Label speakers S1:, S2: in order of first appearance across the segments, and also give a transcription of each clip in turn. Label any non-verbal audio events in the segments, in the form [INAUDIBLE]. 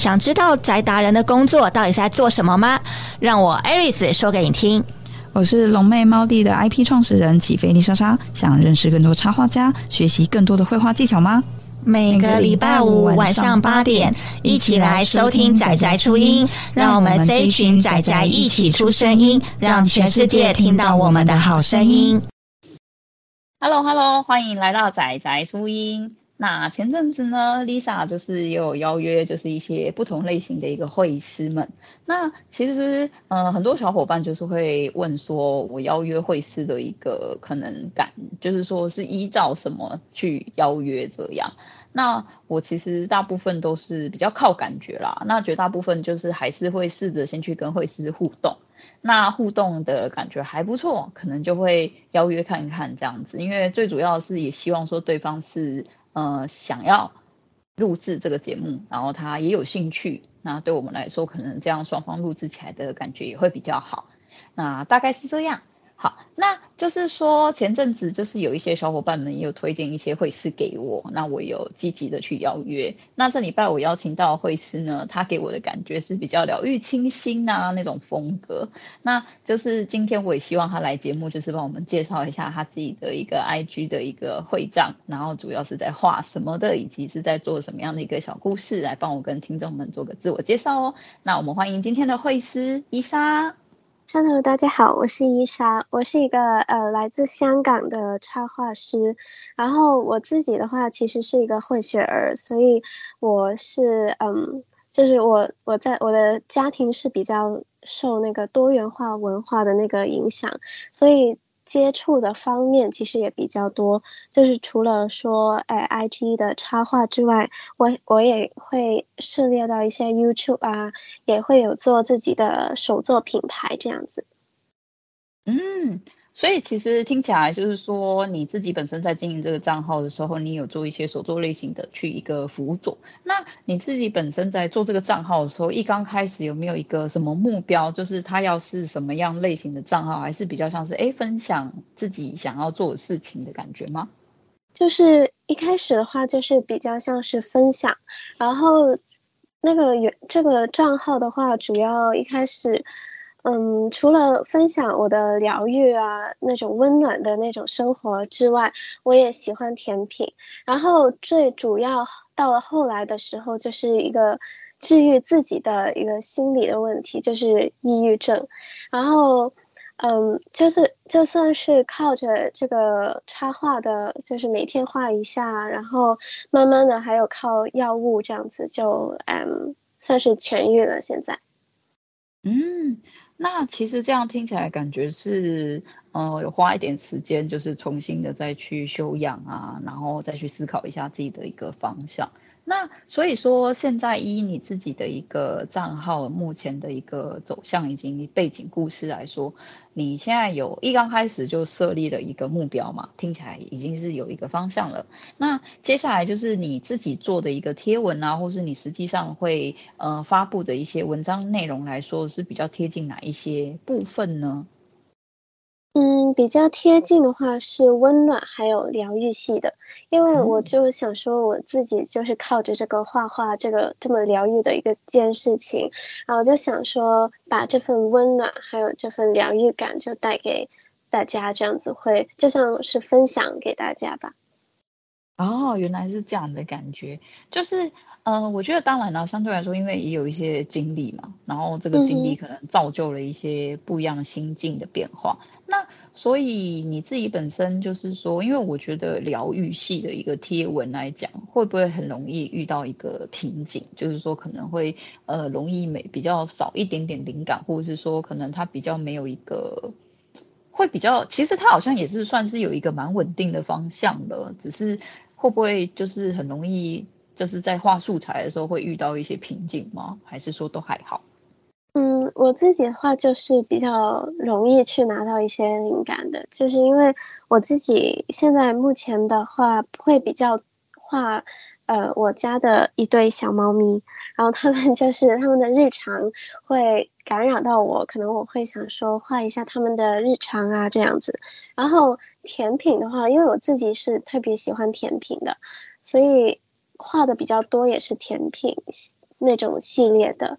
S1: 想知道宅达人的工作到底是在做什么吗？让我 Aris 说给你听。
S2: 我是龙妹猫弟的 IP 创始人起飞丽莎莎，想认识更多插画家，学习更多的绘画技巧吗？
S1: 每个礼拜五晚上八点，一起来收听仔仔初音，让我们这一群仔仔一起出声音，让全世界听到我们的好声音。
S3: Hello，Hello，欢迎来到仔仔初音。那前阵子呢，Lisa 就是也有邀约，就是一些不同类型的一个绘师们。那其实呃，很多小伙伴就是会问说，我邀约会师的一个可能感，就是说是依照什么去邀约这样。那我其实大部分都是比较靠感觉啦。那绝大部分就是还是会试着先去跟会师互动。那互动的感觉还不错，可能就会邀约看看这样子。因为最主要是也希望说对方是。呃，想要录制这个节目，然后他也有兴趣，那对我们来说，可能这样双方录制起来的感觉也会比较好。那大概是这样。好，那就是说前阵子就是有一些小伙伴们也有推荐一些会师给我，那我有积极的去邀约。那这礼拜我邀请到会师呢，他给我的感觉是比较疗愈、清新啊那种风格。那就是今天我也希望他来节目，就是帮我们介绍一下他自己的一个 IG 的一个会账，然后主要是在画什么的，以及是在做什么样的一个小故事，来帮我跟听众们做个自我介绍哦。那我们欢迎今天的会师伊莎。
S4: Hello，大家好，我是伊莎，我是一个呃来自香港的插画师。然后我自己的话，其实是一个混血儿，所以我是嗯，就是我我在我的家庭是比较受那个多元化文化的那个影响，所以。接触的方面其实也比较多，就是除了说，哎，IG 的插画之外，我我也会涉猎到一些 YouTube 啊，也会有做自己的手作品牌这样子。
S3: 嗯。所以其实听起来就是说，你自己本身在经营这个账号的时候，你有做一些手作类型的去一个辅佐。那你自己本身在做这个账号的时候，一刚开始有没有一个什么目标？就是它要是什么样类型的账号，还是比较像是哎分享自己想要做的事情的感觉吗？
S4: 就是一开始的话，就是比较像是分享。然后那个有这个账号的话，主要一开始。嗯，除了分享我的疗愈啊，那种温暖的那种生活之外，我也喜欢甜品。然后最主要到了后来的时候，就是一个治愈自己的一个心理的问题，就是抑郁症。然后，嗯，就是就算是靠着这个插画的，就是每天画一下，然后慢慢的还有靠药物这样子就，嗯算是痊愈了。现在，
S3: 嗯。那其实这样听起来感觉是，呃，有花一点时间，就是重新的再去修养啊，然后再去思考一下自己的一个方向。那所以说，现在依你自己的一个账号目前的一个走向以及背景故事来说，你现在有一刚开始就设立了一个目标嘛？听起来已经是有一个方向了。那接下来就是你自己做的一个贴文啊，或是你实际上会呃发布的一些文章内容来说，是比较贴近哪一些部分呢？
S4: 嗯，比较贴近的话是温暖还有疗愈系的，因为我就想说我自己就是靠着这个画画这个这么疗愈的一个件事情，然后就想说把这份温暖还有这份疗愈感就带给大家，这样子会就像是分享给大家吧。
S3: 哦，原来是这样的感觉，就是。嗯、呃，我觉得当然了，相对来说，因为也有一些经历嘛，然后这个经历可能造就了一些不一样心境的变化。嗯、那所以你自己本身就是说，因为我觉得疗愈系的一个贴文来讲，会不会很容易遇到一个瓶颈？就是说可能会呃容易没比较少一点点灵感，或者是说可能它比较没有一个会比较，其实它好像也是算是有一个蛮稳定的方向的，只是会不会就是很容易。就是在画素材的时候会遇到一些瓶颈吗？还是说都还好？
S4: 嗯，我自己的话就是比较容易去拿到一些灵感的，就是因为我自己现在目前的话会比较画，呃，我家的一对小猫咪，然后他们 [LAUGHS] 就是他们的日常会感染到我，可能我会想说画一下他们的日常啊这样子。然后甜品的话，因为我自己是特别喜欢甜品的，所以。画的比较多也是甜品，那种系列的。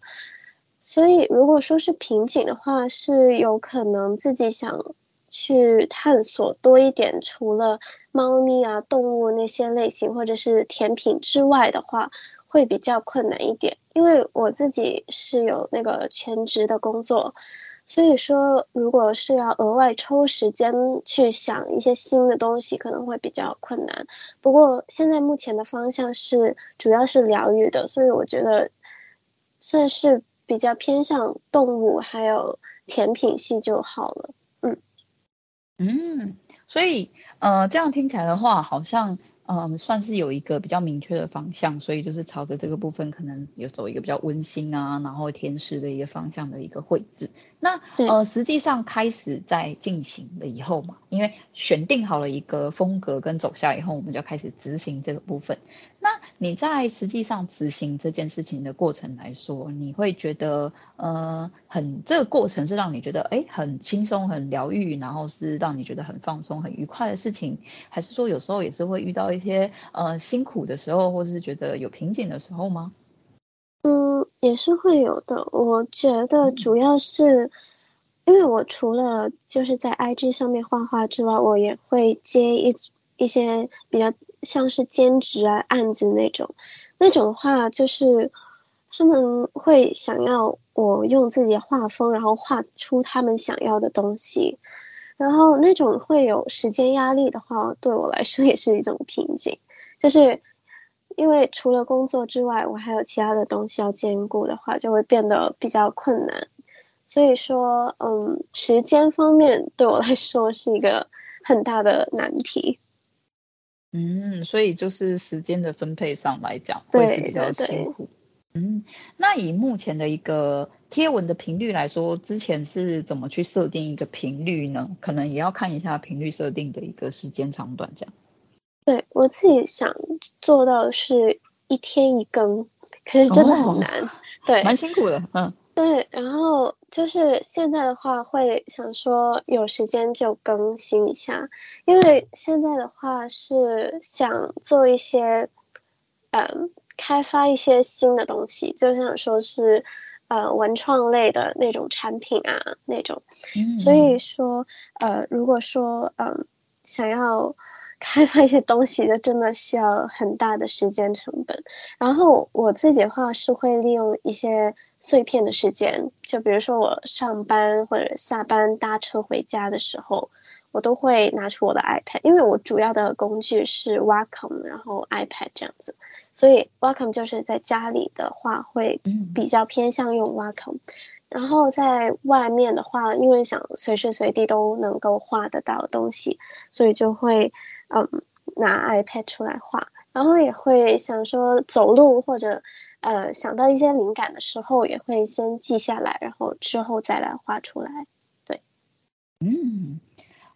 S4: 所以如果说是瓶颈的话，是有可能自己想去探索多一点，除了猫咪啊、动物那些类型或者是甜品之外的话，会比较困难一点。因为我自己是有那个全职的工作。所以说，如果是要额外抽时间去想一些新的东西，可能会比较困难。不过现在目前的方向是主要是疗愈的，所以我觉得算是比较偏向动物还有甜品系就好了。嗯
S3: 嗯，所以呃，这样听起来的话，好像。嗯，算是有一个比较明确的方向，所以就是朝着这个部分，可能有走一个比较温馨啊，然后天使的一个方向的一个绘制。那呃，实际上开始在进行了以后嘛，因为选定好了一个风格跟走向以后，我们就开始执行这个部分。那你在实际上执行这件事情的过程来说，你会觉得呃，很这个过程是让你觉得哎，很轻松、很疗愈，然后是让你觉得很放松、很愉快的事情，还是说有时候也是会遇到一些呃辛苦的时候，或者是觉得有瓶颈的时候吗？
S4: 嗯，也是会有的。我觉得主要是因为我除了就是在 IG 上面画画之外，我也会接一一些比较。像是兼职啊案子那种，那种的话就是他们会想要我用自己的画风，然后画出他们想要的东西，然后那种会有时间压力的话，对我来说也是一种瓶颈，就是因为除了工作之外，我还有其他的东西要兼顾的话，就会变得比较困难。所以说，嗯，时间方面对我来说是一个很大的难题。
S3: 嗯，所以就是时间的分配上来讲，会是比较辛苦。嗯，那以目前的一个贴文的频率来说，之前是怎么去设定一个频率呢？可能也要看一下频率设定的一个时间长短这样。
S4: 对，我自己想做到的是一天一更，可是真的很难，[LAUGHS] 哦、对，
S3: 蛮辛苦的，嗯。
S4: 对，然后就是现在的话，会想说有时间就更新一下，因为现在的话是想做一些，嗯，开发一些新的东西，就像说是，呃，文创类的那种产品啊，那种，嗯、所以说，呃，如果说，嗯，想要。开发一些东西就真的需要很大的时间成本，[LAUGHS] 然后我自己的话是会利用一些碎片的时间，就比如说我上班或者下班搭车回家的时候，我都会拿出我的 iPad，因为我主要的工具是 Wacom，然后 iPad 这样子，所以 Wacom 就是在家里的话会比较偏向用 Wacom。然后在外面的话，因为想随时随地都能够画得到东西，所以就会嗯拿 iPad 出来画。然后也会想说走路或者呃想到一些灵感的时候，也会先记下来，然后之后再来画出来。对，
S3: 嗯，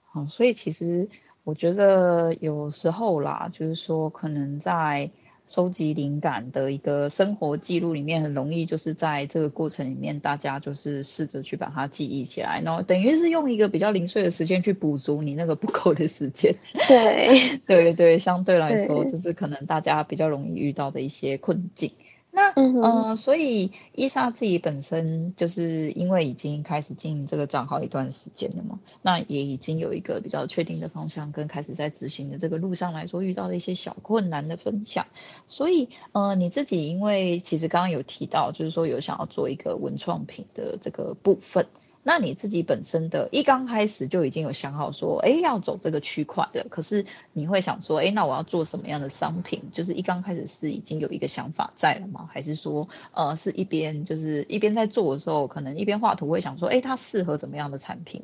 S3: 好，所以其实我觉得有时候啦，就是说可能在。收集灵感的一个生活记录里面，很容易就是在这个过程里面，大家就是试着去把它记忆起来，然后等于是用一个比较零碎的时间去补足你那个不够的时间。[LAUGHS] [LAUGHS]
S4: 对，
S3: 对对，相对来说，这是可能大家比较容易遇到的一些困境。那嗯、呃，所以伊莎自己本身就是因为已经开始经营这个账号一段时间了嘛，那也已经有一个比较确定的方向，跟开始在执行的这个路上来说遇到的一些小困难的分享。所以呃，你自己因为其实刚刚有提到，就是说有想要做一个文创品的这个部分。那你自己本身的一刚开始就已经有想好说，哎，要走这个区块了。可是你会想说，哎，那我要做什么样的商品？就是一刚开始是已经有一个想法在了吗？还是说，呃，是一边就是一边在做的时候，可能一边画图会想说，哎，它适合怎么样的产品？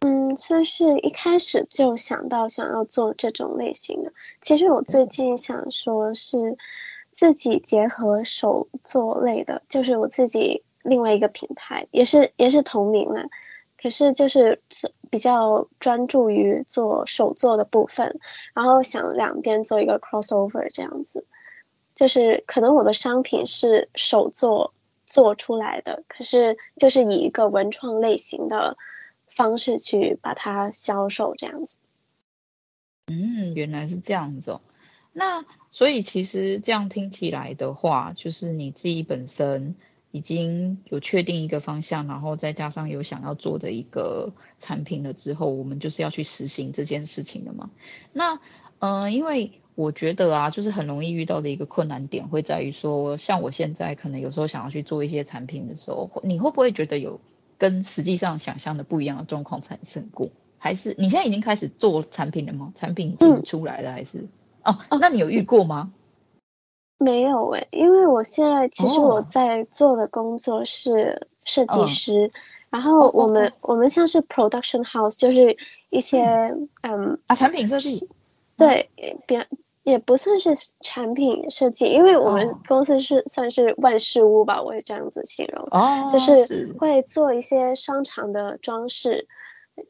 S4: 嗯，算是一开始就想到想要做这种类型的。其实我最近想说是自己结合手作类的，就是我自己。另外一个品牌也是也是同名的，可是就是比较专注于做手作的部分，然后想两边做一个 crossover 这样子，就是可能我的商品是手作做出来的，可是就是以一个文创类型的方式去把它销售这样子。
S3: 嗯，原来是这样子哦。那所以其实这样听起来的话，就是你自己本身已经有确定一个方向，然后再加上有想要做的一个产品了之后，我们就是要去实行这件事情了嘛。那嗯、呃，因为我觉得啊，就是很容易遇到的一个困难点会在于说，像我现在可能有时候想要去做一些产品的时候，你会不会觉得有跟实际上想象的不一样的状况产生过？还是你现在已经开始做产品了吗？产品已经出来了，还是？嗯哦，那你有遇过吗？
S4: 没有诶、欸，因为我现在其实我在做的工作是设计师，哦、然后我们、哦、我们像是 production house，就是一些嗯，嗯
S3: 啊产品设计，
S4: 对，别也不算是产品设计，因为我们公司是算是万事屋吧，我会这样子形容，哦，就是会做一些商场的装饰。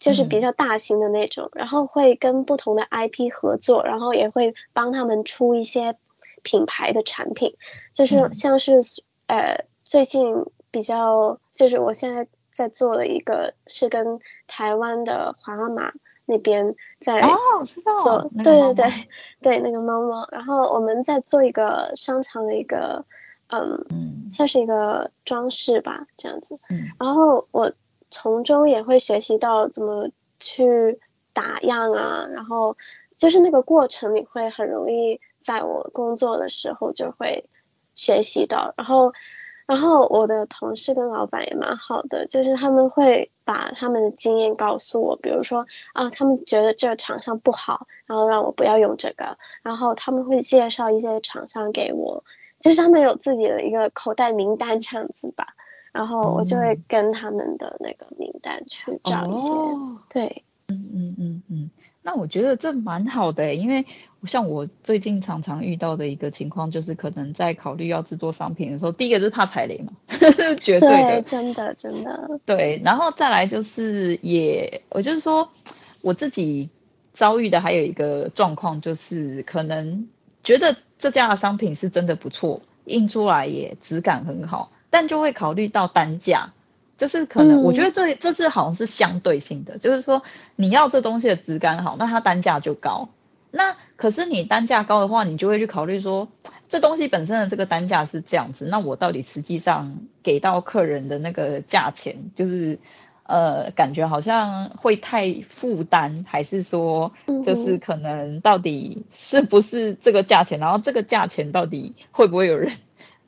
S4: 就是比较大型的那种，嗯，然后会跟不同的 IP 合作，然后也会帮他们出一些品牌的产品，就是像是，嗯、呃最近比较就是我现在在做的一个是跟台湾的皇阿玛那边在做，
S3: 哦，知道，
S4: 对对对对那个猫猫，然后我们在做一个商场的一个嗯，嗯像是一个装饰吧这样子，嗯，然后我。从中也会学习到怎么去打样啊，然后就是那个过程，你会很容易在我工作的时候就会学习到。然后，然后我的同事跟老板也蛮好的，就是他们会把他们的经验告诉我，比如说啊，他们觉得这个厂商不好，然后让我不要用这个，然后他们会介绍一些厂商给我，就是他们有自己的一个口袋名单这样子吧。然后我就会跟他们的那个名单去找一些，哦、对，
S3: 嗯嗯嗯嗯，那我觉得这蛮好的，因为像我最近常常遇到的一个情况，就是可能在考虑要制作商品的时候，第一个就是怕踩雷嘛，[LAUGHS] 绝对的，
S4: 对，真的真的，
S3: 对，然后再来就是也，我就是说我自己遭遇的还有一个状况，就是可能觉得这家的商品是真的不错，印出来也质感很好。但就会考虑到单价，就是可能我觉得这、嗯、这是好像是相对性的，就是说你要这东西的质感好，那它单价就高。那可是你单价高的话，你就会去考虑说，这东西本身的这个单价是这样子，那我到底实际上给到客人的那个价钱，就是呃，感觉好像会太负担，还是说就是可能到底是不是这个价钱？然后这个价钱到底会不会有人？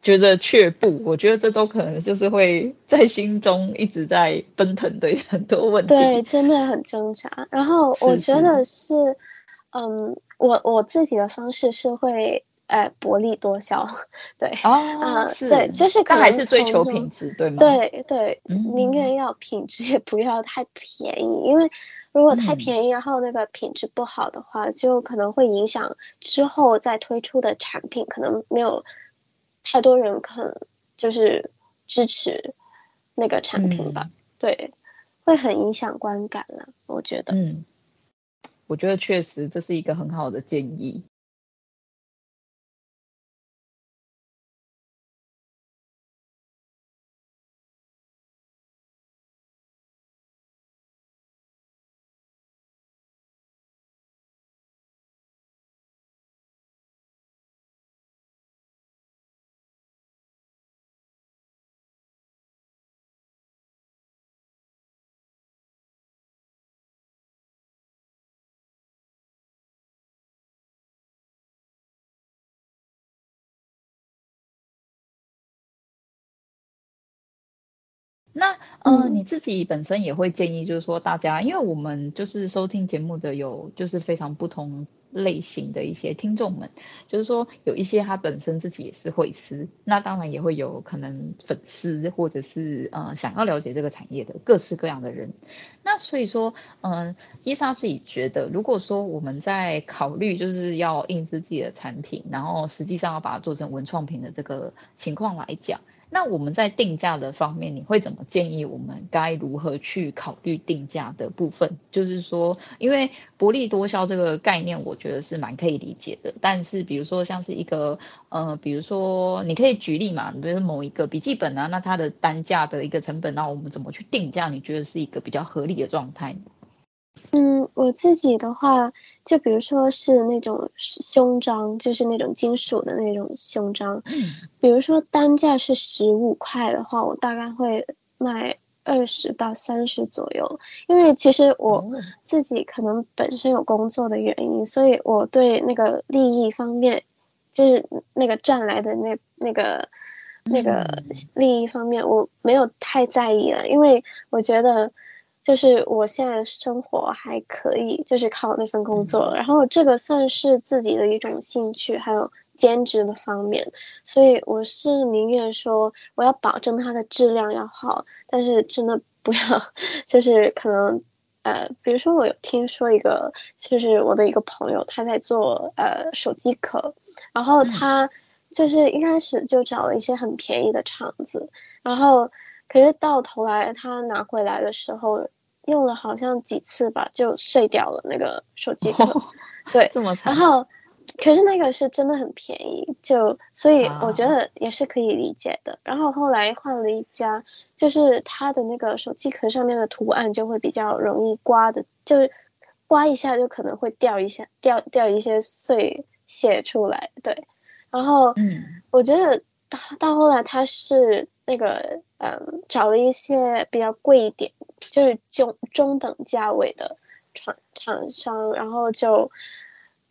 S3: 觉得却步，我觉得这都可能就是会在心中一直在奔腾的很多问题。
S4: 对，真的很挣扎。然后我觉得是，是是嗯，我我自己的方式是会，呃，薄利多销。[LAUGHS] 对，哦，啊、呃，是，对，就是可能
S3: 还是追求品质，对吗？
S4: 对对，宁愿要品质，也不要太便宜，嗯、因为如果太便宜，然后那个品质不好的话，嗯、就可能会影响之后再推出的产品，可能没有。太多人可能就是支持那个产品吧，嗯、对，会很影响观感了。我觉得，
S3: 嗯，我觉得确实这是一个很好的建议。那嗯、呃，你自己本身也会建议，就是说大家，因为我们就是收听节目的有就是非常不同类型的一些听众们，就是说有一些他本身自己也是会师，那当然也会有可能粉丝或者是呃想要了解这个产业的各式各样的人。那所以说，嗯、呃，伊莎自己觉得，如果说我们在考虑就是要印制自己的产品，然后实际上要把它做成文创品的这个情况来讲。那我们在定价的方面，你会怎么建议我们该如何去考虑定价的部分？就是说，因为薄利多销这个概念，我觉得是蛮可以理解的。但是，比如说像是一个呃，比如说你可以举例嘛，比如说某一个笔记本啊，那它的单价的一个成本，那我们怎么去定价？你觉得是一个比较合理的状态？
S4: 嗯，我自己的话，就比如说是那种胸章，就是那种金属的那种胸章，比如说单价是十五块的话，我大概会卖二十到三十左右。因为其实我自己可能本身有工作的原因，所以我对那个利益方面，就是那个赚来的那那个那个利益方面，我没有太在意了，因为我觉得。就是我现在生活还可以，就是靠那份工作，然后这个算是自己的一种兴趣，还有兼职的方面，所以我是宁愿说我要保证它的质量要好，但是真的不要，就是可能呃，比如说我有听说一个，就是我的一个朋友他在做呃手机壳，然后他就是一开始就找了一些很便宜的厂子，然后可是到头来他拿回来的时候。用了好像几次吧，就碎掉了那个手机壳。哦、对，[LAUGHS]
S3: 这么惨。
S4: 然后，可是那个是真的很便宜，就所以我觉得也是可以理解的。啊、然后后来换了一家，就是它的那个手机壳上面的图案就会比较容易刮的，就是刮一下就可能会掉一下，掉掉一些碎屑出来。对，然后嗯，我觉得到到后来它是那个嗯，找了一些比较贵一点。就是中中等价位的厂厂商，然后就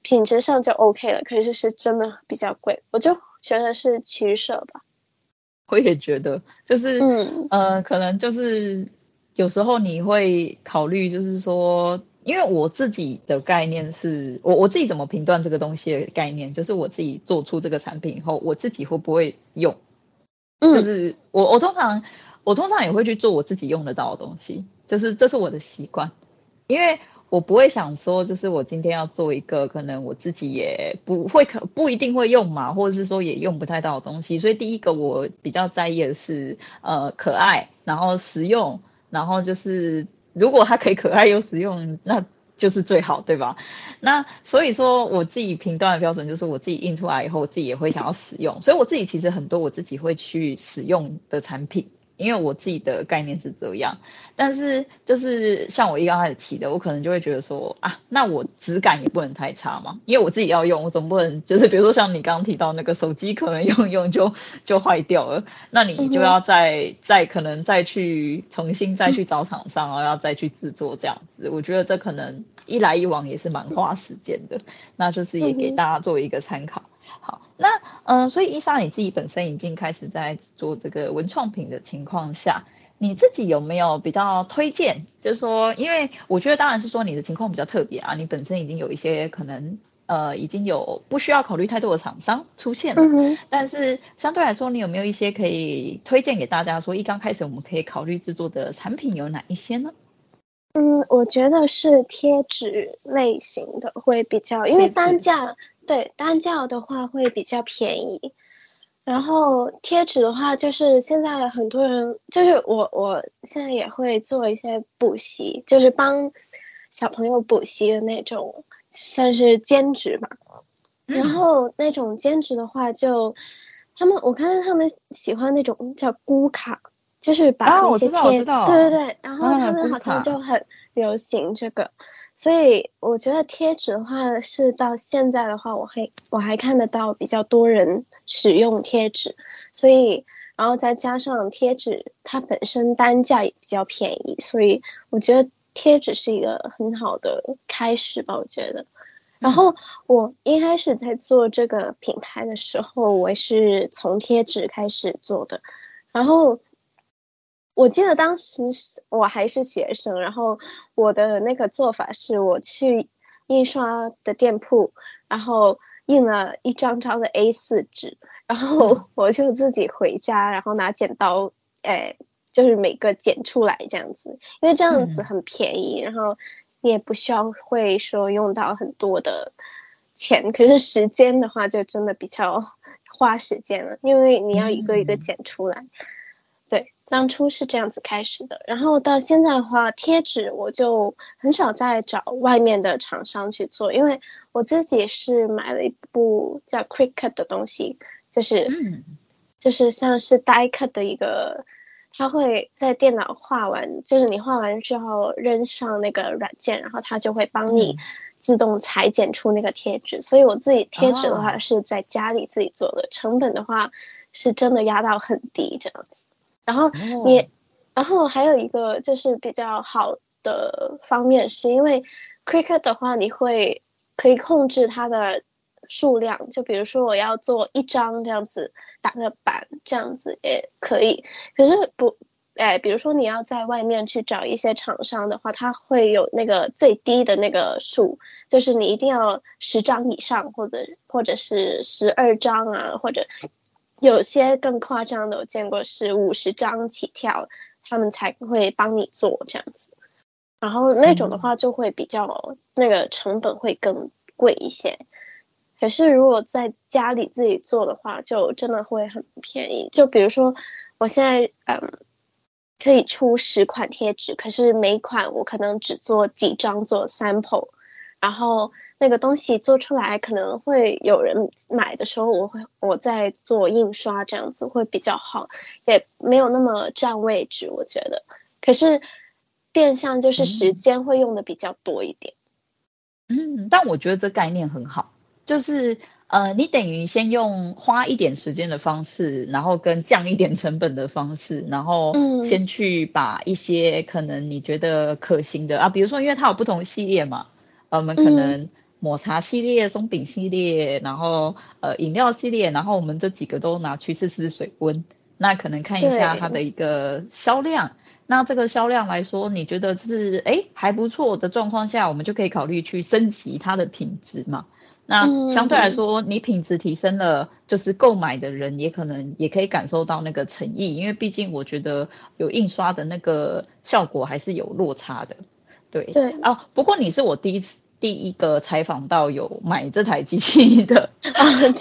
S4: 品质上就 OK 了，可是是真的比较贵，我就觉得是取舍吧。[LAUGHS]
S3: 我也觉得，就是嗯呃，可能就是有时候你会考虑，就是说，因为我自己的概念是我我自己怎么评断这个东西的概念，就是我自己做出这个产品以后，我自己会不会用？就是我我通常。我通常也会去做我自己用得到的东西，就是这是我的习惯，因为我不会想说，就是我今天要做一个可能我自己也不会可不一定会用嘛，或者是说也用不太到的东西。所以第一个我比较在意的是，呃，可爱，然后实用，然后就是如果它可以可爱又实用，那就是最好，对吧？那所以说我自己评断的标准就是我自己印出来以后，我自己也会想要使用，所以我自己其实很多我自己会去使用的产品。因为我自己的概念是这样，但是就是像我一刚开始提的，我可能就会觉得说啊，那我质感也不能太差嘛，因为我自己要用，我总不能就是比如说像你刚刚提到那个手机，可能用一用就就坏掉了，那你就要再再可能再去重新再去找厂商，然后要再去制作这样子，我觉得这可能一来一往也是蛮花时间的，那就是也给大家做一个参考。好，那嗯、呃，所以伊莎你自己本身已经开始在做这个文创品的情况下，你自己有没有比较推荐？就是说，因为我觉得当然是说你的情况比较特别啊，你本身已经有一些可能呃，已经有不需要考虑太多的厂商出现了，嗯、但是相对来说，你有没有一些可以推荐给大家说，一刚开始我们可以考虑制作的产品有哪一些呢？
S4: 嗯，我觉得是贴纸类型的会比较，因为单价对单价的话会比较便宜。然后贴纸的话，就是现在很多人，就是我我现在也会做一些补习，就是帮小朋友补习的那种，算是兼职吧。嗯、然后那种兼职的话就，就他们我看到他们喜欢那种叫咕卡。就是把那些贴，啊、对对对，然后他们好像就很流行这个，啊、所以我觉得贴纸的话是到现在的话，我还我还看得到比较多人使用贴纸，所以然后再加上贴纸它本身单价也比较便宜，所以我觉得贴纸是一个很好的开始吧，我觉得。然后我一开始在做这个品牌的时候，我是从贴纸开始做的，然后。我记得当时我还是学生，然后我的那个做法是，我去印刷的店铺，然后印了一张张的 A4 纸，然后 [LAUGHS] 我就自己回家，然后拿剪刀，哎，就是每个剪出来这样子，因为这样子很便宜，嗯、然后你也不需要会说用到很多的钱，可是时间的话就真的比较花时间了，因为你要一个一个剪出来。嗯当初是这样子开始的，然后到现在的话，贴纸我就很少再找外面的厂商去做，因为我自己是买了一部叫 Cricut 的东西，就是，嗯、就是像是 die cut 的一个它会在电脑画完，就是你画完之后扔上那个软件，然后它就会帮你自动裁剪出那个贴纸。嗯、所以我自己贴纸的话是在家里自己做的，哦、成本的话是真的压到很低这样子。然后你，哦、然后还有一个就是比较好的方面，是因为 Cricut 的话，你会可以控制它的数量，就比如说我要做一张这样子。打个板这样子也可以，可是不，哎，比如说你要在外面去找一些厂商的话，它会有那个最低的那个数，就是你一定要十张以上，或者或者是十二张啊，或者有些更夸张的，我见过是五十张起跳，他们才会帮你做这样子。然后那种的话就会比较、嗯、那个成本会更贵一些。可是，如果在家里自己做的话，就真的会很便宜。就比如说，我现在嗯，可以出十款贴纸，可是每款我可能只做几张做 sample，然后那个东西做出来可能会有人买的时候，我会我在做印刷，这样子会比较好，也没有那么占位置，我觉得。可是变相就是时间会用的比较多一点。
S3: 嗯，但我觉得这概念很好。就是呃，你等于先用花一点时间的方式，然后跟降一点成本的方式，然后先去把一些可能你觉得可行的啊，比如说因为它有不同系列嘛，呃，我们可能抹茶系列、松饼系列，然后呃饮料系列，然后我们这几个都拿去试试水温，那可能看一下它的一个销量。那这个销量来说，你觉得是诶还不错的状况下，我们就可以考虑去升级它的品质嘛。那相对来说，你品质提升了，就是购买的人也可能也可以感受到那个诚意，因为毕竟我觉得有印刷的那个效果还是有落差的，对
S4: 对
S3: 哦。不过你是我第一次。第一个采访到有买这台机器的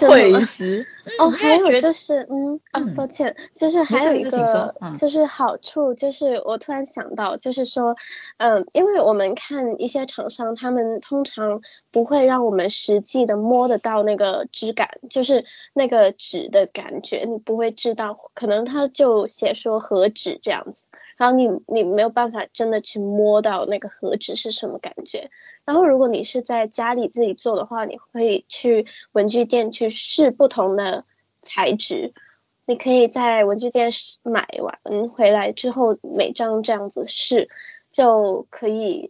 S3: 会师
S4: 哦，还有就是，嗯啊，抱歉，就是还有一个就是好处，就是我突然想到，就是说，嗯，因为我们看一些厂商，他们通常不会让我们实际的摸得到那个质感，就是那个纸的感觉，你不会知道，可能他就写说何纸这样子。然后你你没有办法真的去摸到那个和纸是什么感觉。然后如果你是在家里自己做的话，你可以去文具店去试不同的材质。你可以在文具店买完回来之后，每张这样子试，就可以，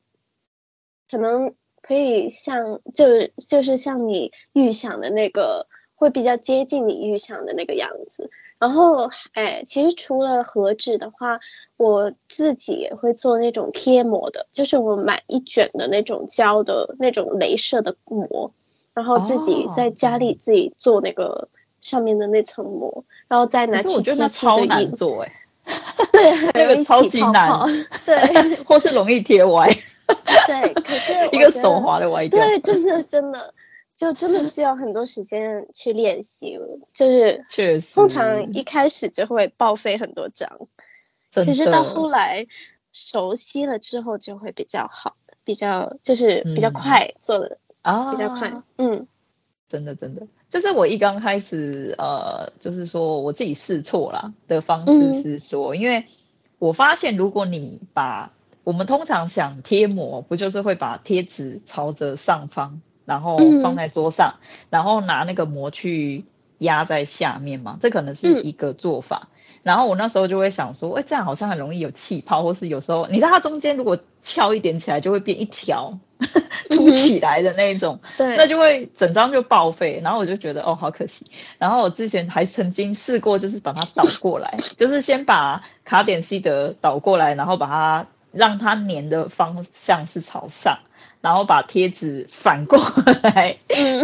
S4: 可能可以像就就是像你预想的那个，会比较接近你预想的那个样子。然后，哎，其实除了盒纸的话，我自己也会做那种贴膜的，就是我买一卷的那种胶的那种镭射的膜，然后自己在家里自己做那个上面的那层膜，哦、然后再拿去我觉得那超难做哎，
S3: 对，[LAUGHS] 那个超级难，[LAUGHS]
S4: 对，
S3: 或是容易贴歪，
S4: 对，可是 [LAUGHS]
S3: 一个手滑的歪掉，
S4: 对，真的真的。就真的需要很多时间去练习，就是
S3: 确实，
S4: 通常一开始就会报废很多张，
S3: 可
S4: 是到后来熟悉了之后就会比较好，比较就是比较快做的啊，比较快，嗯，
S3: 真的真的，就是我一刚开始呃，就是说我自己试错啦的方式是说，嗯、因为我发现如果你把我们通常想贴膜，不就是会把贴纸朝着上方。然后放在桌上，嗯、然后拿那个膜去压在下面嘛，这可能是一个做法。嗯、然后我那时候就会想说，哎，这样好像很容易有气泡，或是有时候你知道它中间如果翘一点起来，就会变一条 [LAUGHS] 凸起来的那
S4: 种，
S3: 那就会整张就报废。然后我就觉得哦，好可惜。然后我之前还曾经试过，就是把它倒过来，就是先把卡点西德倒过来，然后把它让它粘的方向是朝上。然后把贴纸反过来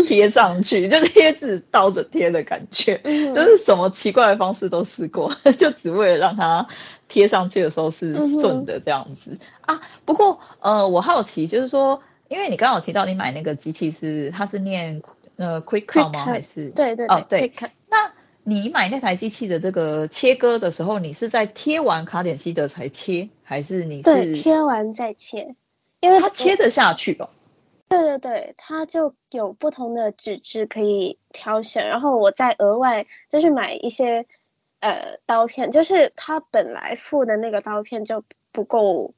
S3: 贴上去，嗯、[LAUGHS] 就是贴纸倒着贴的感觉，嗯、就是什么奇怪的方式都试过，[LAUGHS] 就只为了让它贴上去的时候是顺的这样子、嗯、啊。不过呃，我好奇就是说，因为你刚刚有提到你买那个机器是它是念呃 QuickCut 吗？还是
S4: 对对对
S3: 哦对。那你买那台机器的这个切割的时候，你是在贴完卡点西德才切，还是你是
S4: 对贴完再切？因为
S3: 它切得下去哦，
S4: 对对对，它就有不同的纸质可以挑选，然后我再额外就是买一些，呃刀片，就是它本来附的那个刀片就不够，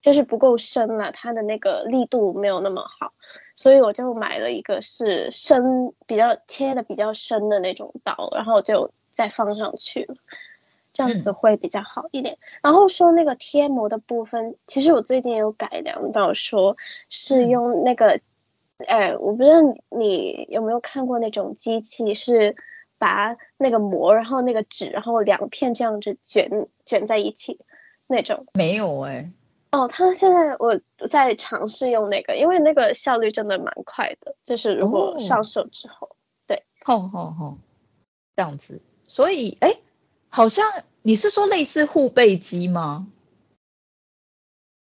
S4: 就是不够深了，它的那个力度没有那么好，所以我就买了一个是深比较切的比较深的那种刀，然后就再放上去了。这样子会比较好一点。嗯、然后说那个贴膜的部分，其实我最近也有改良到，说是用那个，哎、嗯，我不知道你有没有看过那种机器，是把那个膜，然后那个纸，然后两片这样子卷卷在一起那种。
S3: 没有哎、欸。
S4: 哦，他现在我在尝试用那个，因为那个效率真的蛮快的，就是如果上手之后，哦、对。
S3: 好好好，这样子，所以哎。好像你是说类似护背机吗？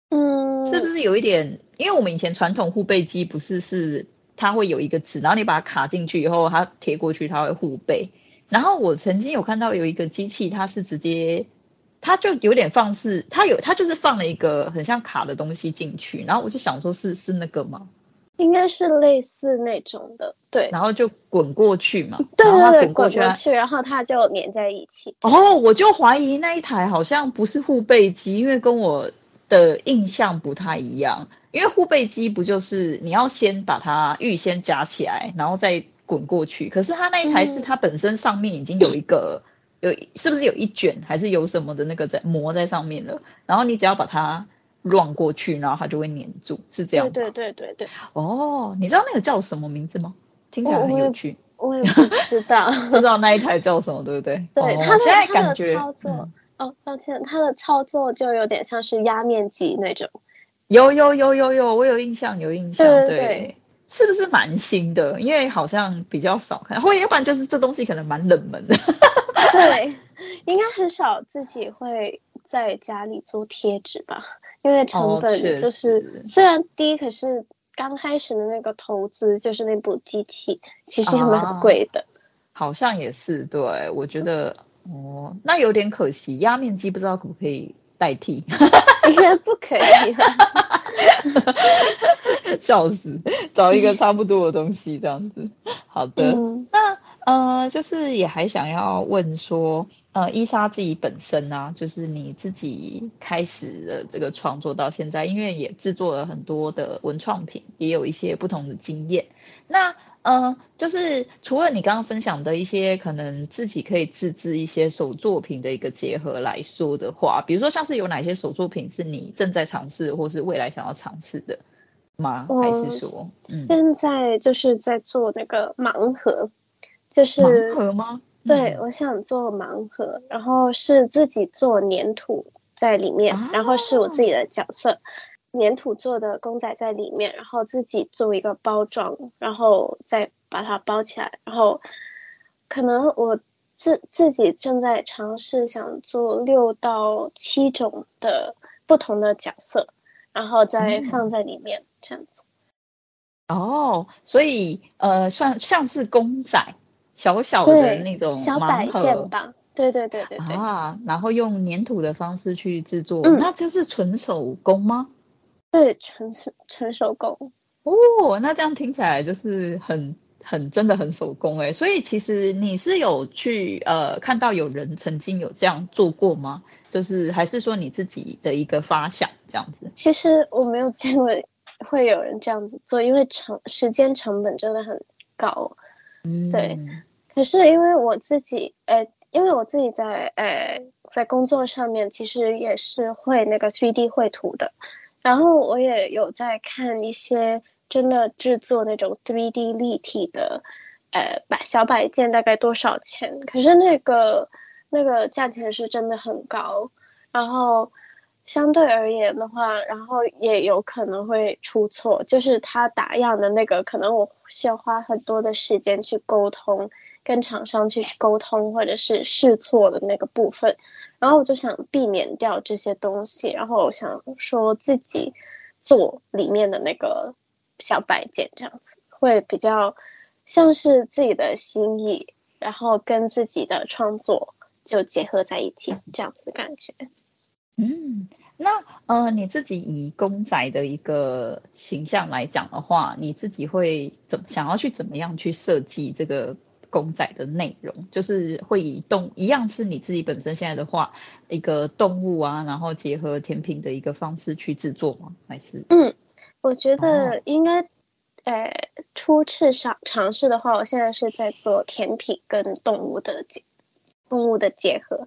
S4: 嗯，
S3: 是不是有一点？因为我们以前传统护背机不是是它会有一个纸，然后你把它卡进去以后，它贴过去，它会护背。然后我曾经有看到有一个机器，它是直接，它就有点放肆，它有它就是放了一个很像卡的东西进去，然后我就想说是是那个吗？
S4: 应该是类似那种的，对，
S3: 然后就滚过去嘛，
S4: 对对对，滚过去，滚过去，然后它就粘在一起。
S3: 哦，我就怀疑那一台好像不是护背机，因为跟我的印象不太一样。因为护背机不就是你要先把它预先夹起来，然后再滚过去？可是它那一台是它本身上面已经有一个、嗯、有，是不是有一卷还是有什么的那个在膜在上面了？然后你只要把它。乱过去，然后它就会粘住，是这样。
S4: 对对对对对。
S3: 哦，你知道那个叫什么名字吗？听起来很有趣。
S4: 我也，不知道，[LAUGHS]
S3: 不知道那一台叫什么，对不对？
S4: 对，
S3: 它、哦、现在感觉
S4: 操作、嗯，哦，抱歉，它的操作就有点像是压面机那种。
S3: 有有有有有，我有印象，有印象。对，对，对，
S4: 对，
S3: 是不是蛮新的？因为好像比较少看，或要不然就是这东西可能蛮冷门的。[LAUGHS]
S4: 对，应该很少自己会在家里做贴纸吧。因为成本就是、哦、虽然低，可是刚开始的那个投资就是那部机器，其实也蛮贵的、啊。
S3: 好像也是，对，我觉得哦，那有点可惜，压面机不知道可不可以代替？[LAUGHS]
S4: 应该不可以吧？[LAUGHS]
S3: 笑死，找一个差不多的东西这样子。好的，嗯、那呃，就是也还想要问说。呃，伊莎自己本身呢、啊，就是你自己开始的这个创作到现在，因为也制作了很多的文创品，也有一些不同的经验。那呃，就是除了你刚刚分享的一些可能自己可以自制一些手作品的一个结合来说的话，比如说像是有哪些手作品是你正在尝试，或是未来想要尝试的吗？还是说，嗯，
S4: 现在就是在做那个盲盒，就是
S3: 盲盒吗？
S4: 对，我想做盲盒，然后是自己做粘土在里面，啊，然后是我自己的角色，粘土做的公仔在里面，然后自己做一个包装，然后再把它包起来，然后可能我自自己正在尝试想做六到七种的不同的角色，然后再放在里面，嗯，这样子。
S3: 哦，所以呃，算像是公仔。小小的那种
S4: 小摆件吧，对对对对对
S3: 啊，然后用粘土的方式去制作，嗯，那就是纯手工吗？
S4: 对，纯手纯手工
S3: 哦。那这样听起来就是很很真的很手工哎。所以其实你是有去呃看到有人曾经有这样做过吗？就是还是说你自己的一个发想这样子？
S4: 其实我没有见过会有人这样子做，因为成时间成本真的很高。
S3: 嗯，
S4: 对，可是因为我自己，呃，因为我自己在，呃，在工作上面其实也是会那个 3D 绘图的，然后我也有在看一些真的制作那种 3D 立体的，呃，摆小摆件大概多少钱？可是那个那个价钱是真的很高，然后。相对而言的话，然后也有可能会出错，就是他打样的那个，可能我需要花很多的时间去沟通，跟厂商去沟通，或者是试错的那个部分，然后我就想避免掉这些东西，然后我想说自己做里面的那个小摆件，这样子会比较像是自己的心意，然后跟自己的创作就结合在一起，这样子的感觉。
S3: 嗯，那呃，你自己以公仔的一个形象来讲的话，你自己会怎么想要去怎么样去设计这个公仔的内容，就是会以动一样是你自己本身现在的话一个动物啊，然后结合甜品的一个方式去制作吗？还是？
S4: 嗯，我觉得应该，呃，初次尝尝试的话，我现在是在做甜品跟动物的结动物的结合。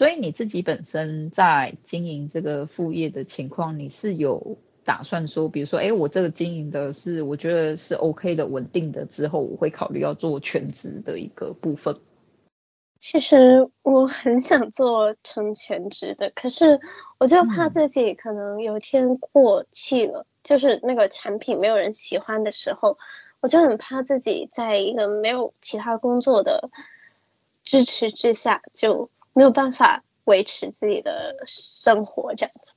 S3: 所以你自己本身在经营这个副业的情况，你是有打算说，比如说，哎，我这个经营的是我觉得是 OK 的、稳定的，之后我会考虑要做全职的一个部分。
S4: 其实我很想做成全职的，可是我就怕自己可能有一天过气了，嗯、就是那个产品没有人喜欢的时候，我就很怕自己在一个没有其他工作的支持之下就。没有办法维持自己的生活这样子，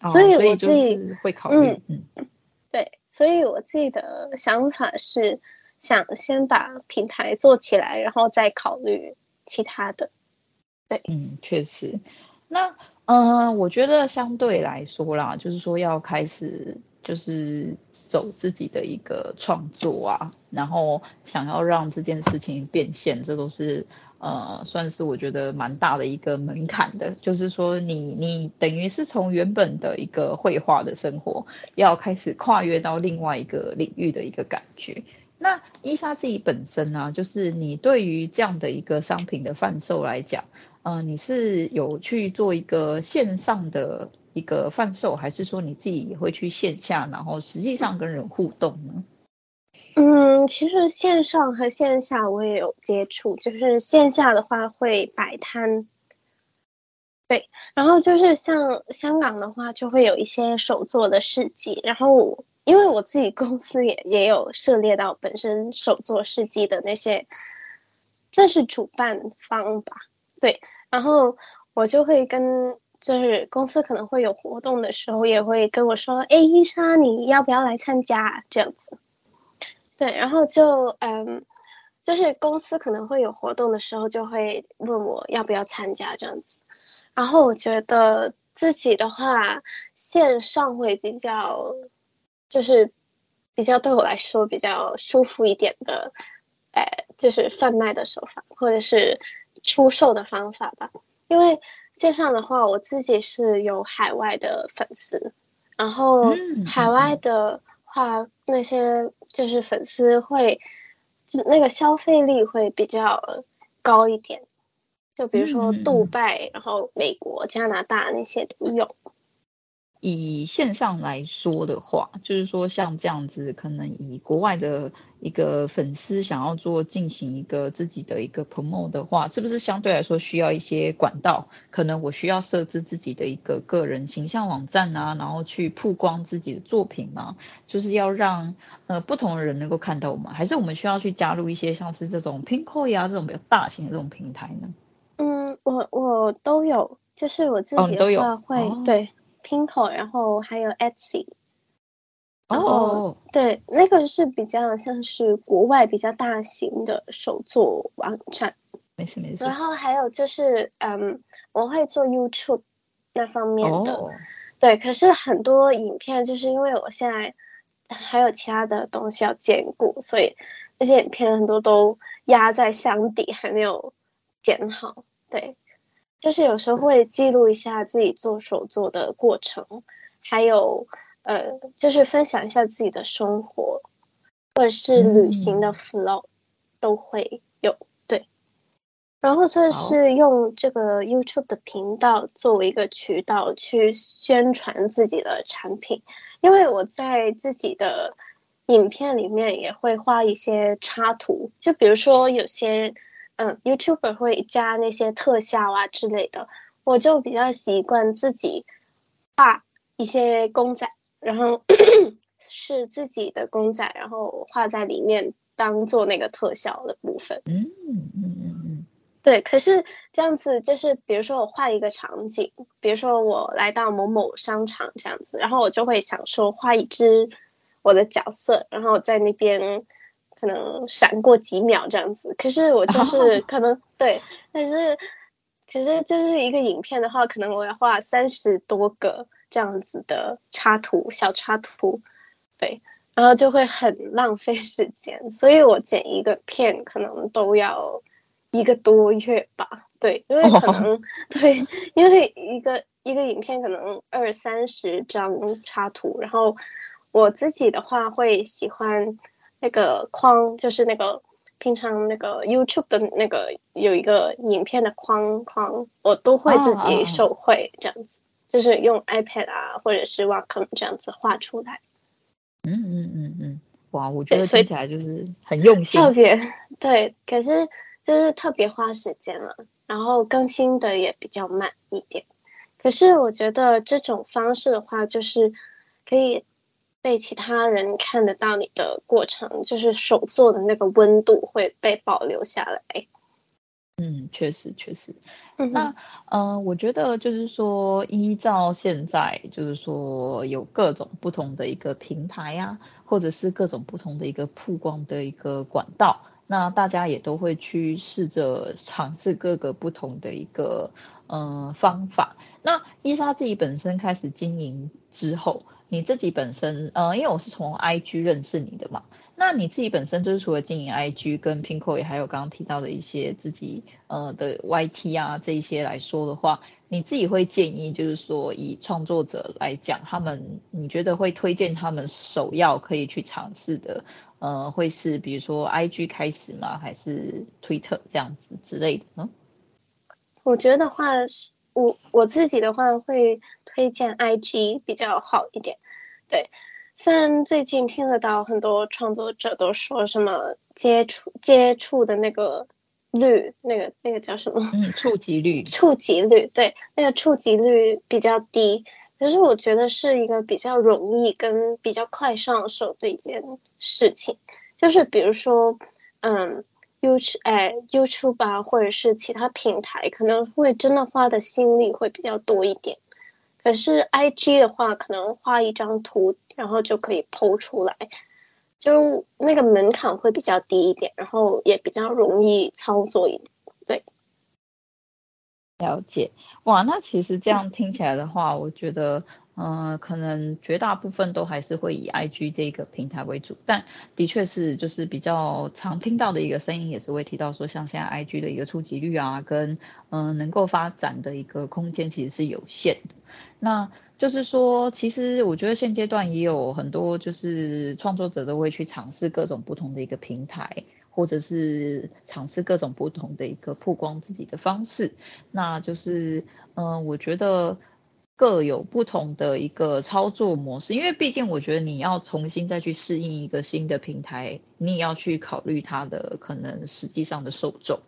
S3: 哦、
S4: 所以我自己
S3: 会考虑，
S4: 嗯，嗯对，所以我自己的想法是想先把品牌做起来，然后再考虑其他的。对，
S3: 嗯，确实。那，嗯、呃，我觉得相对来说啦，就是说要开始就是走自己的一个创作啊，然后想要让这件事情变现，这都是。呃，算是我觉得蛮大的一个门槛的，就是说你你等于是从原本的一个绘画的生活，要开始跨越到另外一个领域的一个感觉。那伊莎自己本身呢、啊，就是你对于这样的一个商品的贩售来讲，呃，你是有去做一个线上的一个贩售，还是说你自己也会去线下，然后实际上跟人互动呢？
S4: 嗯，其实线上和线下我也有接触，就是线下的话会摆摊，对，然后就是像香港的话就会有一些手作的市集，然后因为我自己公司也也有涉猎到本身手作市集的那些，这是主办方吧，对，然后我就会跟就是公司可能会有活动的时候也会跟我说，哎，伊莎你要不要来参加这样子。对，然后就嗯，就是公司可能会有活动的时候，就会问我要不要参加这样子。然后我觉得自己的话，线上会比较，就是比较对我来说比较舒服一点的，哎，就是贩卖的手法或者是出售的方法吧。因为线上的话，我自己是有海外的粉丝，然后海外的。话那些就是粉丝会，就那个消费力会比较高一点，就比如说杜拜，嗯、然后美国、加拿大那些都有。
S3: 以线上来说的话，就是说像这样子，可能以国外的一个粉丝想要做进行一个自己的一个 promote 的话，是不是相对来说需要一些管道？可能我需要设置自己的一个个人形象网站啊，然后去曝光自己的作品嘛，就是要让呃不同的人能够看到我们，还是我们需要去加入一些像是这种 Pinkoi 呀这种比较大型的这种平台呢？
S4: 嗯，我我都有，就是我自己的话会、哦、对。Pinkoi，然后还有 Etsy，哦、oh. 对，那个是比较像是国外比较大型的手作网站。
S3: 没事没事。
S4: 然后还有就是，嗯，我会做 YouTube 那方面的，oh. 对。可是很多影片就是因为我现在还有其他的东西要兼顾，所以那些影片很多都压在箱底，还没有剪好。对。就是有时候会记录一下自己做手作的过程，还有呃，就是分享一下自己的生活，或者是旅行的 flow，都会有对。然后算是用这个 YouTube 的频道作为一个渠道去宣传自己的产品，因为我在自己的影片里面也会画一些插图，就比如说有些嗯 YouTuber 会加那些特效啊之类的，我就比较习惯自己画一些公仔，然后 [CLEARS THROAT] 是自己的公仔，然后画在里面当做那个特效的部分。
S3: 嗯嗯嗯嗯，
S4: 对。可是这样子就是，比如说我画一个场景，比如说我来到某某商场这样子，然后我就会想说画一只我的角色，然后在那边可能闪过几秒这样子。可是我就是可能、哦、对，但是可是就是一个影片的话，可能我要画三十多个。这样子的插图，小插图，对，然后就会很浪费时间，所以我剪一个片可能都要一个多月吧，对，因为可能、哦、对，因为一个一个影片可能二三十张插图，然后我自己的话会喜欢那个框，就是那个平常那个 YouTube 的那个有一个影片的框框，我都会自己手绘这样子。哦就是用 iPad 啊，或者是 Wacom 这样子画出来。
S3: 嗯嗯嗯嗯，哇，我觉得听起来就是很用心。
S4: 特别对，可是就是特别花时间了，然后更新的也比较慢一点。可是我觉得这种方式的话，就是可以被其他人看得到你的过程，就是手做的那个温度会被保留下来。
S3: 嗯，确实确实。那呃，我觉得就是说，依照现在就是说有各种不同的一个平台呀、啊，或者是各种不同的一个曝光的一个管道，那大家也都会去试着尝试各个不同的一个呃方法。那伊莎自己本身开始经营之后，你自己本身呃，因为我是从 IG 认识你的嘛。那你自己本身就是除了经营 IG 跟 Pinko，也还有刚刚提到的一些自己呃的 YT 啊这一些来说的话，你自己会建议就是说以创作者来讲，他们你觉得会推荐他们首要可以去尝试的，呃，会是比如说 IG 开始吗？还是 Twitter 这样子之类的呢？
S4: 我觉得的话是我我自己的话会推荐 IG 比较好一点，对。虽然最近听得到很多创作者都说什么接触接触的那个率，那个那个叫什么？
S3: 嗯，触及率。[LAUGHS]
S4: 触及率，对，那个触及率比较低。可是我觉得是一个比较容易跟比较快上手的一件事情。就是比如说，嗯，YouTube，哎，YouTube 啊，或者是其他平台，可能会真的花的心力会比较多一点。可是 IG 的话，可能画一张图，然后就可以 po 出来，就那个门槛会比较低一点，然后也比较容易操作一点。对，
S3: 了解。哇，那其实这样听起来的话，我觉得。嗯、呃，可能绝大部分都还是会以 IG 这个平台为主，但的确是就是比较常听到的一个声音，也是会提到说，像现在 IG 的一个触及率啊，跟嗯、能够发展的一个空间其实是有限的。那就是说，其实我觉得现阶段也有很多就是创作者都会去尝试各种不同的一个平台，或者是尝试各种不同的一个曝光自己的方式。那就是嗯、我觉得。各有不同的一个操作模式，因为毕竟我觉得你要重新再去适应一个新的平台，你也要去考虑它的可能实际上的受众，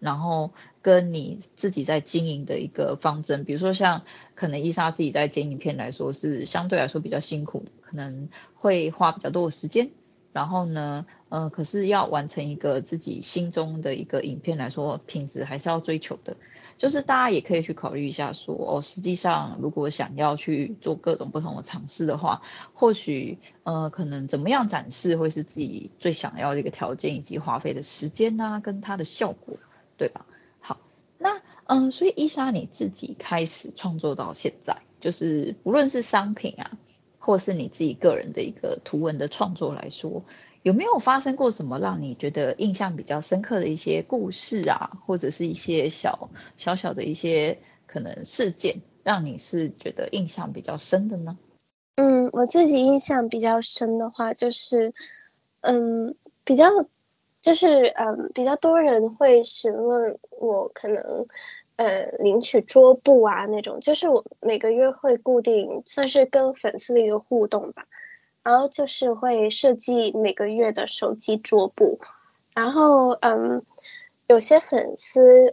S3: 然后跟你自己在经营的一个方针，比如说像可能伊莎自己在剪影片来说是相对来说比较辛苦，可能会花比较多的时间，然后呢，呃，可是要完成一个自己心中的一个影片来说，品质还是要追求的。就是大家也可以去考虑一下说，哦，实际上如果想要去做各种不同的尝试的话，或许呃，可能怎么样展示会是自己最想要的一个条件，以及花费的时间啊，跟它的效果，对吧？好，那嗯、所以伊莎你自己开始创作到现在，就是无论是商品啊，或是你自己个人的一个图文的创作来说。有没有发生过什么让你觉得印象比较深刻的一些故事啊，或者是一些小小小的一些可能事件，让你是觉得印象比较深的呢？
S4: 嗯，我自己印象比较深的话，就是，嗯，比较，就是嗯，比较多人会询问我，可能，呃，领取桌布啊那种，就是我每个月会固定，算是跟粉丝的一个互动吧。然后就是会设计每个月的手机桌布，然后嗯，有些粉丝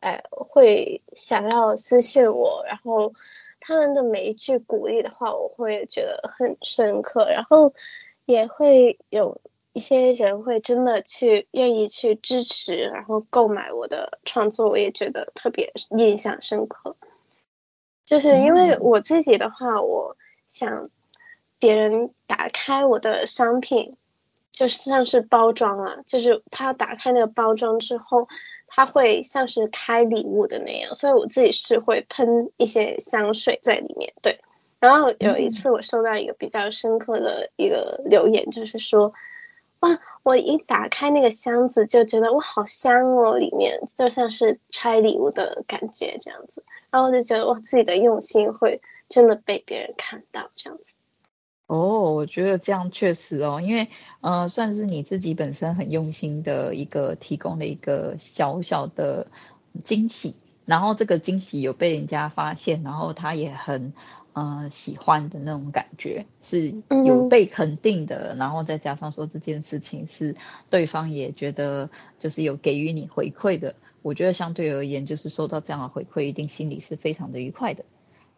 S4: 哎会想要私信我，然后他们的每一句鼓励的话，我会觉得很深刻，然后也会有一些人会真的去愿意去支持，然后购买我的创作，我也觉得特别印象深刻。就是因为我自己的话，我想别人打开我的商品，就是像是包装啊，就是他打开那个包装之后，他会像是开礼物的那样，所以我自己是会喷一些香水在里面。对，然后有一次我收到一个比较深刻的一个留言，就是说。哇！我一打开那个箱子，就觉得哇，好香哦，里面就像是拆礼物的感觉这样子。然后我就觉得我，自己的用心会真的被别人看到这样子。
S3: 哦，我觉得这样确实哦，因为呃，算是你自己本身很用心的一个提供的一个小小的惊喜，然后这个惊喜有被人家发现，然后他也很。呃，喜欢的那种感觉是有被肯定的，嗯，然后再加上说这件事情是对方也觉得就是有给予你回馈的，我觉得相对而言，就是收到这样的回馈，一定心里是非常的愉快的。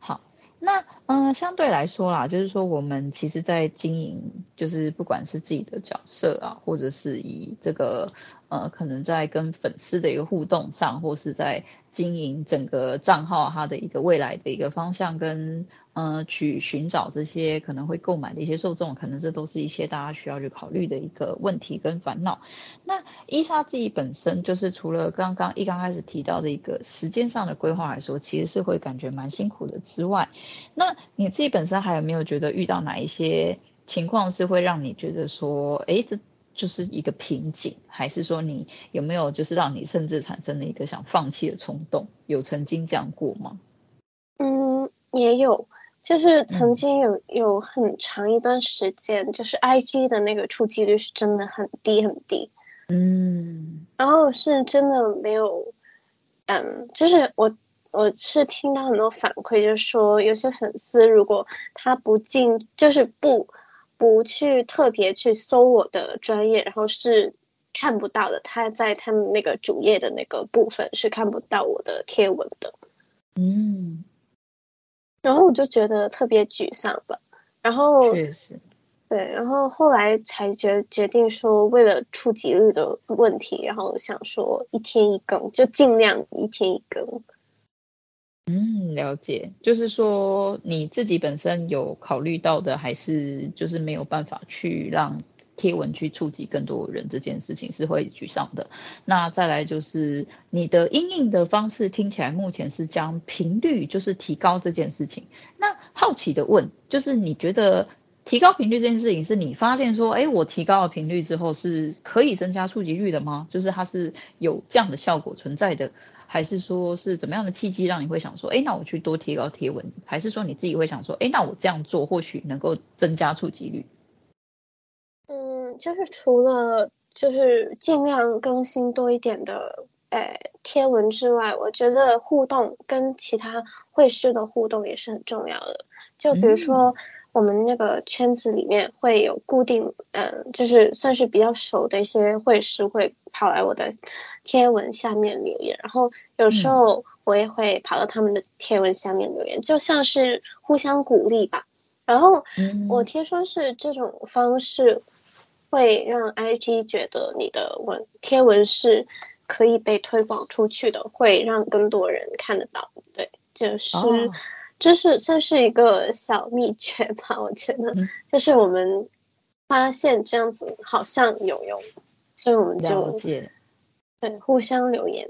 S3: 好，那嗯，呃，相对来说啦，就是说我们其实，在经营，就是不管是自己的角色啊，或者是以这个呃，可能在跟粉丝的一个互动上，或是在经营整个账号它的一个未来的一个方向跟。呃，去寻找这些可能会购买的一些受众，可能这都是一些大家需要去考虑的一个问题跟烦恼。那伊莎自己本身就是除了刚刚一刚开始提到的一个时间上的规划来说，其实是会感觉蛮辛苦的之外，那你自己本身还有没有觉得遇到哪一些情况是会让你觉得说，哎，这就是一个瓶颈，还是说你有没有就是让你甚至产生了一个想放弃的冲动？有曾经这样过吗？
S4: 嗯，也有。就是曾经有有很长一段时间，就是 IG 的那个触及率是真的很低很低，
S3: 嗯，
S4: 然后是真的没有，嗯，就是我我是听到很多反馈，就是说有些粉丝如果他不进，就是不不去特别去搜我的专业，然后是看不到的，他在他们那个主页的那个部分是看不到我的贴文的，
S3: 嗯。
S4: 然后我就觉得特别沮丧吧，然后
S3: 确实，
S4: 对，然后后来才决决定说，为了触及率的问题，然后想说一天一更，就尽量一天一更。
S3: 嗯，了解，就是说你自己本身有考虑到的，还是就是没有办法去让。贴文去触及更多人这件事情是会沮丧的。那再来就是你的因应的方式听起来目前是将频率就是提高这件事情。那好奇的问，就是你觉得提高频率这件事情是你发现说，哎，我提高了频率之后是可以增加触及率的吗？就是它是有这样的效果存在的，还是说是怎么样的契机让你会想说，哎，那我去多提高贴文，还是说你自己会想说，哎，那我这样做或许能够增加触及率？
S4: 就是除了就是尽量更新多一点的呃贴文之外，我觉得互动跟其他会师的互动也是很重要的。就比如说我们那个圈子里面会有固定，嗯、呃，就是算是比较熟的一些会师会跑来我的贴文下面留言，然后有时候我也会跑到他们的贴文下面留言，就像是互相鼓励吧。然后我听说是这种方式。会让 IG 觉得你的文贴文是可以被推广出去的，会让更多人看得到。对，就是这、oh. 是这是一个小秘诀吧？我觉得，就是我们发现这样子好像有用，所以我们就对互相留言。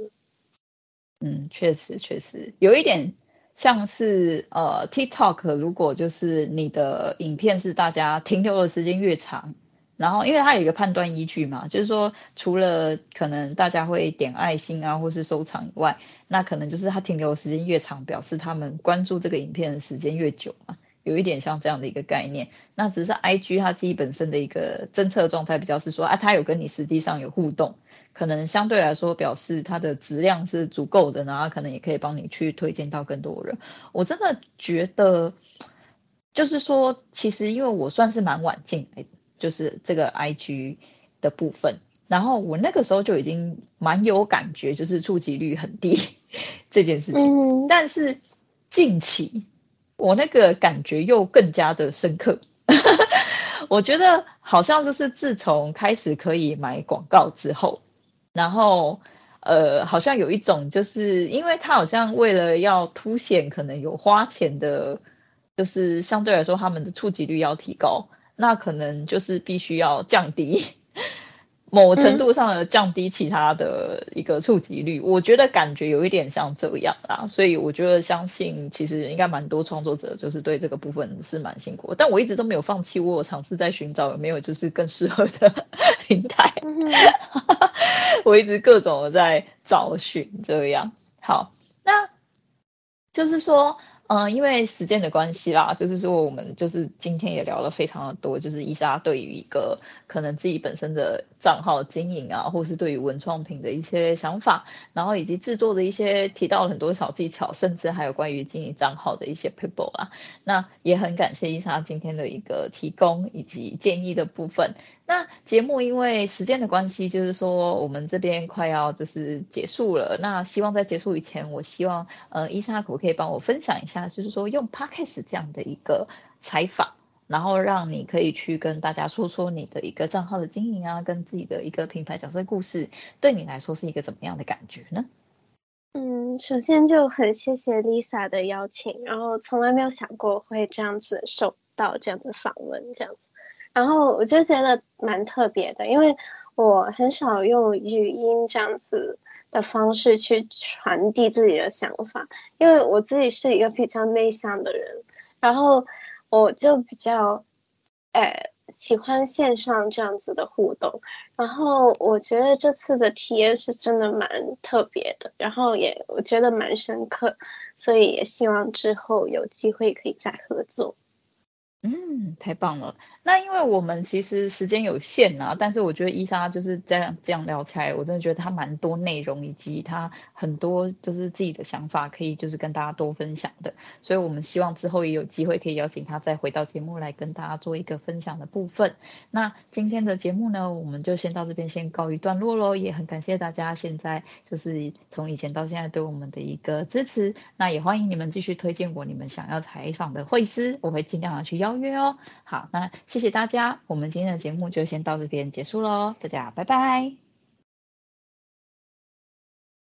S3: 嗯，确实确实有一点像是呃 TikTok，如果就是你的影片是大家停留的时间越长。然后，因为它有一个判断依据嘛，就是说，除了可能大家会点爱心啊，或是收藏以外，那可能就是它停留的时间越长，表示他们关注这个影片的时间越久嘛，有一点像这样的一个概念。那只是 IG 它自己本身的一个侦测状态比较是说，啊，它有跟你实际上有互动，可能相对来说表示它的质量是足够的，然后可能也可以帮你去推荐到更多人。我真的觉得。就是说，其实因为我算是蛮晚进来，就是这个 IG 的部分，然后我那个时候就已经蛮有感觉，就是触及率很低 [LAUGHS] 这件事情。嗯、但是近期我那个感觉又更加的深刻。[LAUGHS] 我觉得好像就是自从开始可以买广告之后，然后呃，好像有一种就是因为他好像为了要凸显可能有花钱的。就是相对来说，他们的触及率要提高，那可能就是必须要降低某程度上的降低其他的一个触及率。嗯、我觉得感觉有一点像这样啦，所以我觉得相信其实应该蛮多创作者就是对这个部分是蛮辛苦，但我一直都没有放弃，我有尝试在寻找有没有就是更适合的 [LAUGHS] 平台，嗯、[LAUGHS] 我一直各种的在找寻这样。好，那就是说。嗯，因为时间的关系啦，就是说我们就是今天也聊了非常的多，就是伊莎对于一个可能自己本身的账号经营啊，或是对于文创品的一些想法，然后以及制作的一些提到了很多小技巧，甚至还有关于经营账号的一些 people 啊，那也很感谢伊莎今天的一个提供以及建议的部分。那节目因为时间的关系，就是说我们这边快要就是结束了。那希望在结束以前，我希望呃伊莎可不可以帮我分享一下，就是说用 Podcast 这样的一个采访，然后让你可以去跟大家说说你的一个账号的经营啊，跟自己的一个品牌角色故事，对你来说是一个怎么样的感觉呢？
S4: 嗯，首先就很谢谢 Lisa 的邀请，然后从来没有想过会这样子受到这样子访问，这样子。然后我就觉得蛮特别的，因为我很少用语音这样子的方式去传递自己的想法，因为我自己是一个比较内向的人，然后我就比较，呃，喜欢线上这样子的互动，然后我觉得这次的体验是真的蛮特别的，然后也我觉得蛮深刻，所以也希望之后有机会可以再合作。
S3: 嗯，太棒了。那因为我们其实时间有限啊，但是我觉得伊莎就是这样这样聊起来，我真的觉得她蛮多内容，以及她很多就是自己的想法，可以就是跟大家多分享的。所以我们希望之后也有机会可以邀请她再回到节目来跟大家做一个分享的部分。那今天的节目呢，我们就先到这边先告一段落喽。也很感谢大家现在就是从以前到现在对我们的一个支持。那也欢迎你们继续推荐我你们想要采访的会师，我会尽量的去邀约哦，好，那谢谢大家，我们今天的节目就先到这边结束喽，大家拜拜。